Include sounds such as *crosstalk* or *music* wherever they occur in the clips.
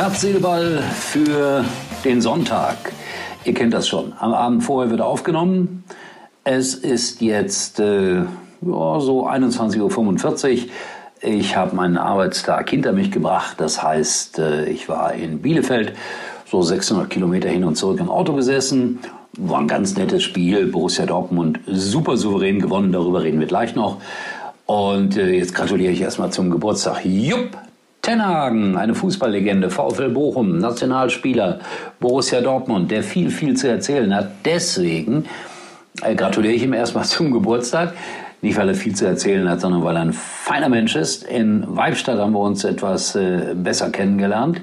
Herz, Seele, Ball für den Sonntag. Ihr kennt das schon. Am Abend vorher wird aufgenommen. Es ist jetzt äh, so 21.45 Uhr. Ich habe meinen Arbeitstag hinter mich gebracht. Das heißt, äh, ich war in Bielefeld, so 600 Kilometer hin und zurück im Auto gesessen. War ein ganz nettes Spiel. Borussia Dortmund super souverän gewonnen. Darüber reden wir gleich noch. Und äh, jetzt gratuliere ich erstmal zum Geburtstag. Jupp, Tenhagen, eine Fußballlegende, VfL Bochum, Nationalspieler, Borussia Dortmund, der viel, viel zu erzählen hat. Deswegen äh, gratuliere ich ihm erstmal *laughs* zum Geburtstag. Nicht, weil er viel zu erzählen hat, sondern weil er ein feiner Mensch ist. In Weibstadt haben wir uns etwas äh, besser kennengelernt.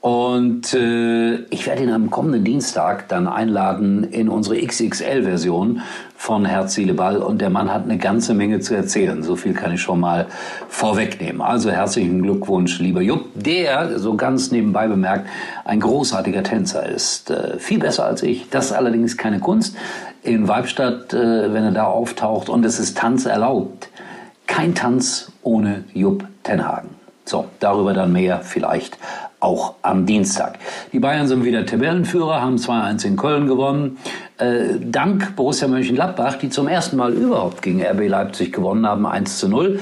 Und äh, ich werde ihn am kommenden Dienstag dann einladen in unsere XXL-Version von Herz, Seele, Ball. Und der Mann hat eine ganze Menge zu erzählen. So viel kann ich schon mal vorwegnehmen. Also herzlichen Glückwunsch, lieber Jupp, der, so ganz nebenbei bemerkt, ein großartiger Tänzer ist. Äh, viel besser als ich. Das ist allerdings keine Kunst. In Weibstadt, äh, wenn er da auftaucht und es ist Tanz erlaubt. Kein Tanz ohne Jupp Tenhagen. So, darüber dann mehr vielleicht auch am Dienstag. Die Bayern sind wieder Tabellenführer, haben 2-1 in Köln gewonnen. Äh, dank Borussia Mönchengladbach, die zum ersten Mal überhaupt gegen RB Leipzig gewonnen haben, 1 zu 0.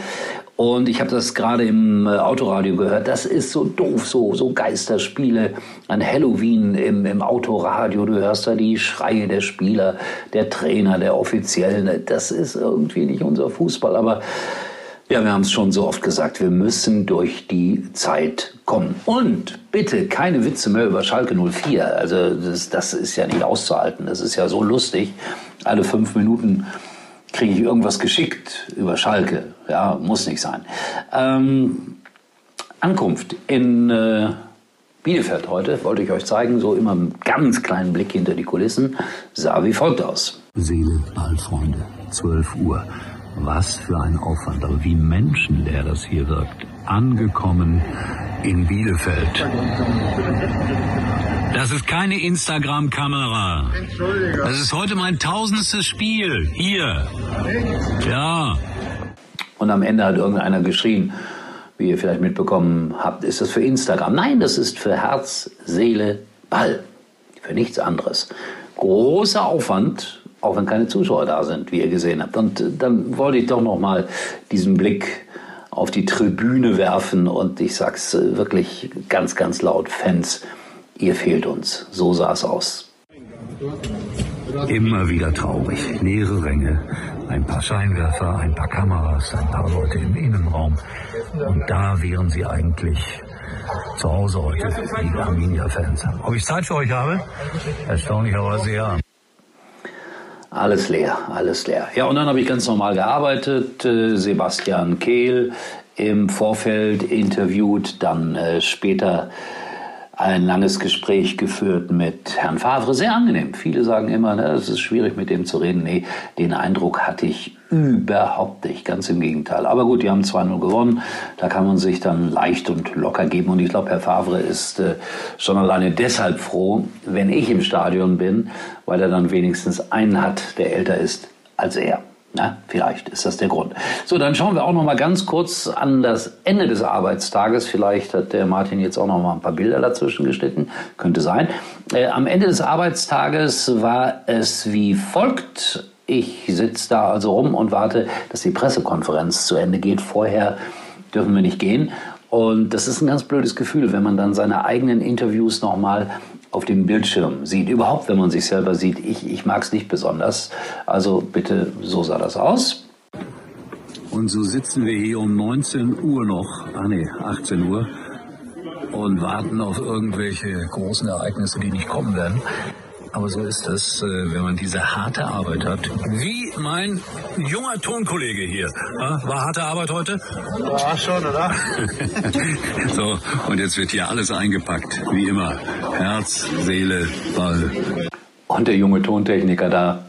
Und ich habe das gerade im äh, Autoradio gehört. Das ist so doof, so, so Geisterspiele an Halloween im, im Autoradio. Du hörst da die Schreie der Spieler, der Trainer, der Offiziellen. Das ist irgendwie nicht unser Fußball. Aber ja, wir haben es schon so oft gesagt, wir müssen durch die Zeit kommen. Und bitte keine Witze mehr über Schalke 04. Also das, das ist ja nicht auszuhalten. Das ist ja so lustig. Alle fünf Minuten kriege ich irgendwas geschickt über Schalke. Ja, muss nicht sein. Ähm, Ankunft in äh, Bielefeld heute wollte ich euch zeigen, so immer einen ganz kleinen Blick hinter die Kulissen, sah wie folgt aus. Seele, Ball, Freunde, 12 Uhr. Was für ein Aufwand, aber wie menschenleer das hier wirkt. Angekommen in Bielefeld. Das ist keine Instagram-Kamera. Das ist heute mein tausendstes Spiel. Hier. Ja. Und am Ende hat irgendeiner geschrien, wie ihr vielleicht mitbekommen habt, ist das für Instagram. Nein, das ist für Herz, Seele, Ball. Für nichts anderes. Großer Aufwand auch wenn keine Zuschauer da sind, wie ihr gesehen habt. Und äh, dann wollte ich doch noch mal diesen Blick auf die Tribüne werfen und ich sag's äh, wirklich ganz, ganz laut, Fans, ihr fehlt uns. So sah es aus. Immer wieder traurig. Leere Ränge, ein paar Scheinwerfer, ein paar Kameras, ein paar Leute im Innenraum. Und da wären sie eigentlich zu Hause heute, die Arminia-Fans. Ob ich Zeit für euch habe? Erstaunlicherweise ja. Alles leer, alles leer. Ja, und dann habe ich ganz normal gearbeitet. Äh, Sebastian Kehl im Vorfeld interviewt, dann äh, später ein langes Gespräch geführt mit Herrn Favre. Sehr angenehm. Viele sagen immer, ne, es ist schwierig mit dem zu reden. Nee, den Eindruck hatte ich überhaupt nicht. Ganz im Gegenteil. Aber gut, die haben 2-0 gewonnen. Da kann man sich dann leicht und locker geben. Und ich glaube, Herr Favre ist äh, schon alleine deshalb froh, wenn ich im Stadion bin, weil er dann wenigstens einen hat, der älter ist als er. Na, vielleicht ist das der Grund. So, dann schauen wir auch noch mal ganz kurz an das Ende des Arbeitstages. Vielleicht hat der Martin jetzt auch noch mal ein paar Bilder dazwischen geschnitten. Könnte sein. Äh, am Ende des Arbeitstages war es wie folgt. Ich sitze da also rum und warte, dass die Pressekonferenz zu Ende geht. Vorher dürfen wir nicht gehen. Und das ist ein ganz blödes Gefühl, wenn man dann seine eigenen Interviews nochmal auf dem Bildschirm sieht. Überhaupt, wenn man sich selber sieht. Ich, ich mag es nicht besonders. Also bitte, so sah das aus. Und so sitzen wir hier um 19 Uhr noch, ah nee, 18 Uhr, und warten auf irgendwelche großen Ereignisse, die nicht kommen werden. Aber so ist es, äh, wenn man diese harte Arbeit hat. Wie mein junger Tonkollege hier. War harte Arbeit heute? Ja, schon, oder? *laughs* so, und jetzt wird hier alles eingepackt, wie immer. Herz, Seele, Ball. Und der junge Tontechniker da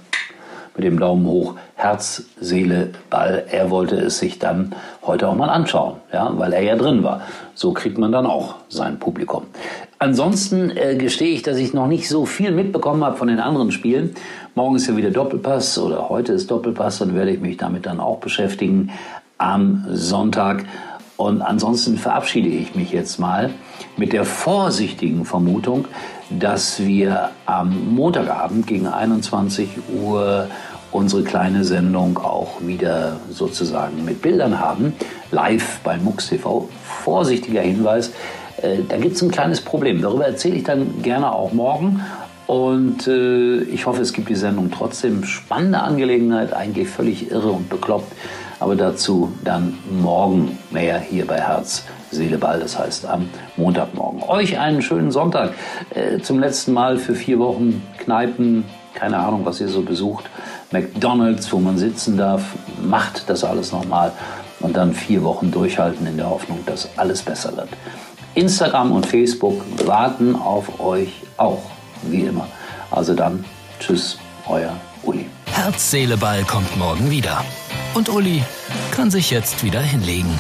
mit dem Daumen hoch. Herz, Seele, Ball. Er wollte es sich dann heute auch mal anschauen, ja, weil er ja drin war. So kriegt man dann auch sein Publikum. Ansonsten äh, gestehe ich, dass ich noch nicht so viel mitbekommen habe von den anderen Spielen. Morgen ist ja wieder Doppelpass oder heute ist Doppelpass, dann werde ich mich damit dann auch beschäftigen am Sonntag. Und ansonsten verabschiede ich mich jetzt mal mit der vorsichtigen Vermutung, dass wir am Montagabend gegen 21 Uhr unsere kleine Sendung auch wieder sozusagen mit Bildern haben, live bei MUX TV. Vorsichtiger Hinweis, äh, da gibt es ein kleines Problem. Darüber erzähle ich dann gerne auch morgen. Und äh, ich hoffe, es gibt die Sendung trotzdem. Spannende Angelegenheit, eigentlich völlig irre und bekloppt. Aber dazu dann morgen mehr hier bei Herz, Seele, Ball. Das heißt am Montagmorgen. Euch einen schönen Sonntag. Äh, zum letzten Mal für vier Wochen Kneipen. Keine Ahnung, was ihr so besucht. McDonalds, wo man sitzen darf. Macht das alles nochmal. Und dann vier Wochen durchhalten in der Hoffnung, dass alles besser wird. Instagram und Facebook warten auf euch auch, wie immer. Also dann, tschüss, euer Uli. Herz, Seele, Ball kommt morgen wieder. Und Uli kann sich jetzt wieder hinlegen.